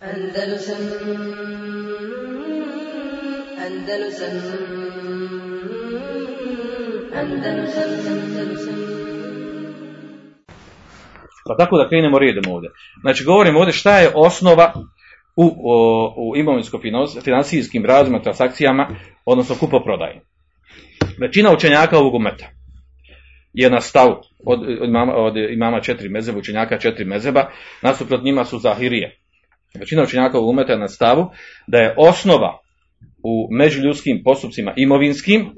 Andalusam Andalusam Andalusam Andalusam Pa tako da krenemo redom ovdje. Znači govorimo ovdje šta je osnova u, o, u imovinsko-financijskim razima, transakcijama, odnosno kupoprodaji. Većina učenjaka ovog umeta je na stavu od, od, imama, od imama četiri mezeba, učenjaka četiri mezeba, nasuprot njima su zahirije. Većina učenjaka umeta na stavu da je osnova u međuljudskim postupcima imovinskim,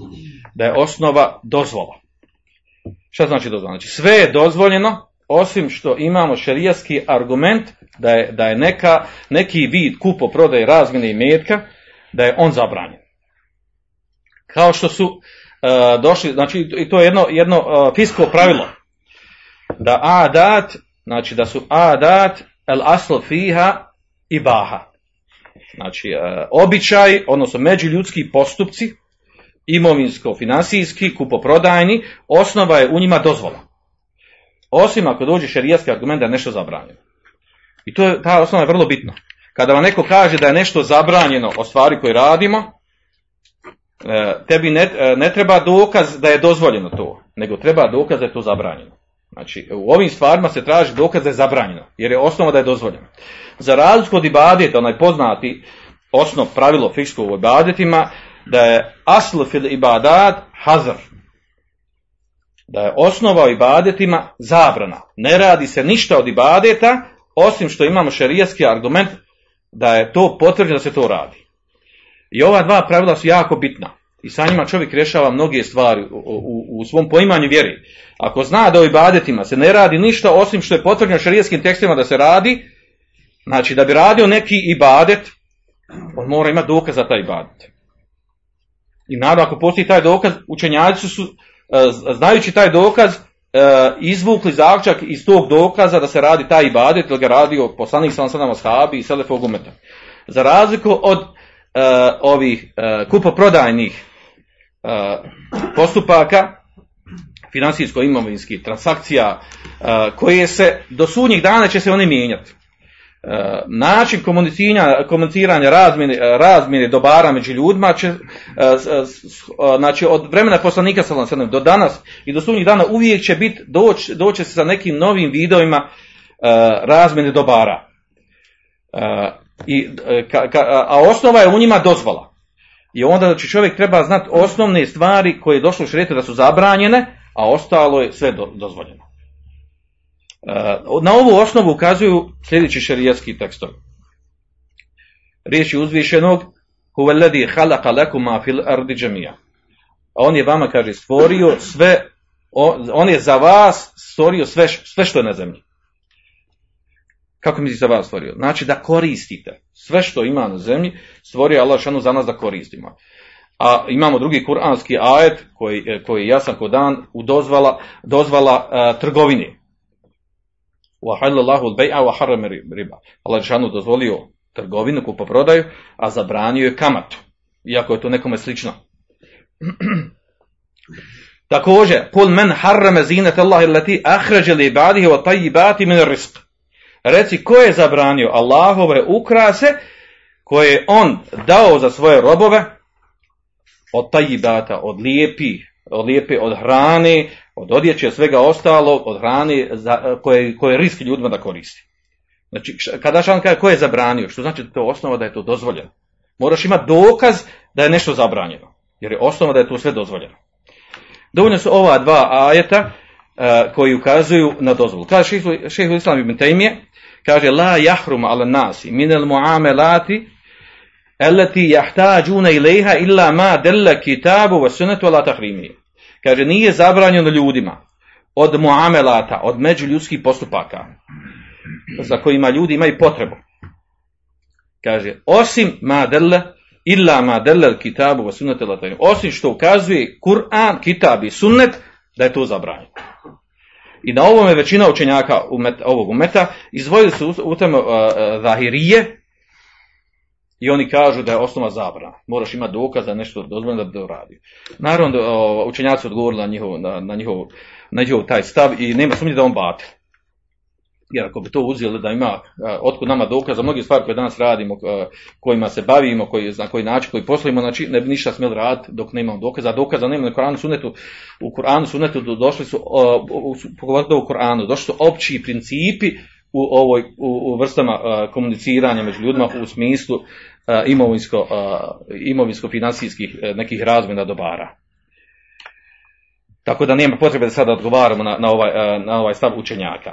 da je osnova dozvola. Šta znači dozvola? Znači sve je dozvoljeno, osim što imamo šerijski argument da je, da je neka, neki vid kupo prodaje razmjene i metka, da je on zabranjen. Kao što su uh, došli, znači i to je jedno, jedno uh, fisko pravilo, da adat, znači da su adat el asl fiha i baha. Znači, uh, običaj, odnosno međuljudski postupci, imovinsko-finansijski, kupoprodajni, osnova je u njima dozvola. Osim ako dođe šerijski argument da je nešto zabranjeno. I to je, ta osnova je vrlo bitna. Kada vam neko kaže da je nešto zabranjeno o stvari koje radimo, tebi ne, ne treba dokaz da je dozvoljeno to, nego treba dokaz da je to zabranjeno. Znači, u ovim stvarima se traži dokaz da je zabranjeno, jer je osnova da je dozvoljeno. Za razliku od ibadeta, onaj poznati osnov pravilo fikskog u ibadetima, da je asl fil ibadat hazar. Da je osnova u ibadetima zabrana. Ne radi se ništa od ibadeta, osim što imamo šerijski argument da je to potvrđeno da se to radi. I ova dva pravila su jako bitna. I sa njima čovjek rješava mnoge stvari u, u, u svom poimanju vjeri. Ako zna da u ibadetima se ne radi ništa osim što je potvrđeno šarijetskim tekstima da se radi, znači da bi radio neki ibadet, on mora imati dokaz za taj ibadet. I naravno ako postoji taj dokaz, učenjaci su, znajući taj dokaz, izvukli zaključak iz tog dokaza da se radi taj ibadet, ili ga radio poslanik sam sada ashabi i selefog umeta. Za razliku od uh, ovih uh, kupoprodajnih postupaka, financijsko-imovinskih transakcija, uh, koje se do sudnjih dana će se one mijenjati. Uh, način komuniciranja, razmjene, razmjene dobara među ljudima će, znači od vremena poslanika sallam do danas i do sudnjih dana uvijek će biti, doći doći se sa nekim novim vidovima razmjene dobara. I, a osnova je u njima dozvola. I onda znači čovjek treba znati osnovne stvari koje je došlo u šrijete da su zabranjene, a ostalo je sve do, dozvoljeno. Na ovu osnovu ukazuju sljedeći šerijatski tekstovi. Je uzvišenog Huveledi halaka lekuma fil ardi džemija. On je vama, kaže, stvorio sve, on je za vas stvorio sve, sve što je na zemlji. Kako mi za vas stvorio? Znači da koristite. Sve što ima na zemlji stvorio je Allah šanu za nas da koristimo. A imamo drugi kuranski ajet koji, e, koji je jasan ko dan u dozvala, dozvala uh, e, trgovini. riba. Allah šanu dozvolio trgovinu, kupoprodaju, a zabranio je kamatu. Iako je to nekome slično. Također, kul men harrame zinet Allahi lati ahređe li ibadihi wa tajibati min rizq. Reci, ko je zabranio Allahove ukrase koje je on dao za svoje robove od tajibata, od lijepi, od lijepe, od hrane, od odjeće, od svega ostalog, od hrane za, koje, koje riski ljudima da koristi. Znači, kada šan kaže ko je zabranio, što znači to osnova da je to dozvoljeno. Moraš imati dokaz da je nešto zabranjeno, jer je osnova da je to sve dozvoljeno. Dovoljno su ova dva ajeta koji ukazuju na dozvolu. Kaže šehr Islam ibn Taymiye, kaže la jahrum ala nasi minel muamelati allati jahtađuna ilaiha illa ma della kitabu wa sunetu ala tahrimi. Kaže, nije zabranjeno ljudima od muamelata, od međuljudskih postupaka, za kojima ljudi imaju potrebu. Kaže, osim ma della illa ma della kitabu wa sunetu ala tahrimi. Osim što ukazuje Kur'an, kitab i sunnet, da je to zabranjeno. I na ovome većina učenjaka umet, ovog umeta izdvojili su u, tome uh, zahirije i oni kažu da je osnova zabrana. Moraš imati dokaz da nešto dozvoljeno da bi to radio. Naravno, uh, učenjaci odgovorili na njihov, na, na, njihov, na njihov taj stav i nema sumnje da on bate. Jer ako bi to uzeli da ima, otkud nama dokaz za mnoge stvari koje danas radimo, kojima se bavimo, koji, na koji način, koji poslujemo, znači ne bi ništa smjeli raditi dok nemamo dokaza. A dokaza nema na Koranu sunetu, u Koranu sunetu do- došli su, pogotovo u Koranu, došli su opći principi u ovoj u, u vrstama komuniciranja među ljudima u smislu imovinsko imovinsko financijskih e, nekih razmjena dobara. Tako da nema potrebe da sada odgovaramo na, na, ovaj, na ovaj stav učenjaka.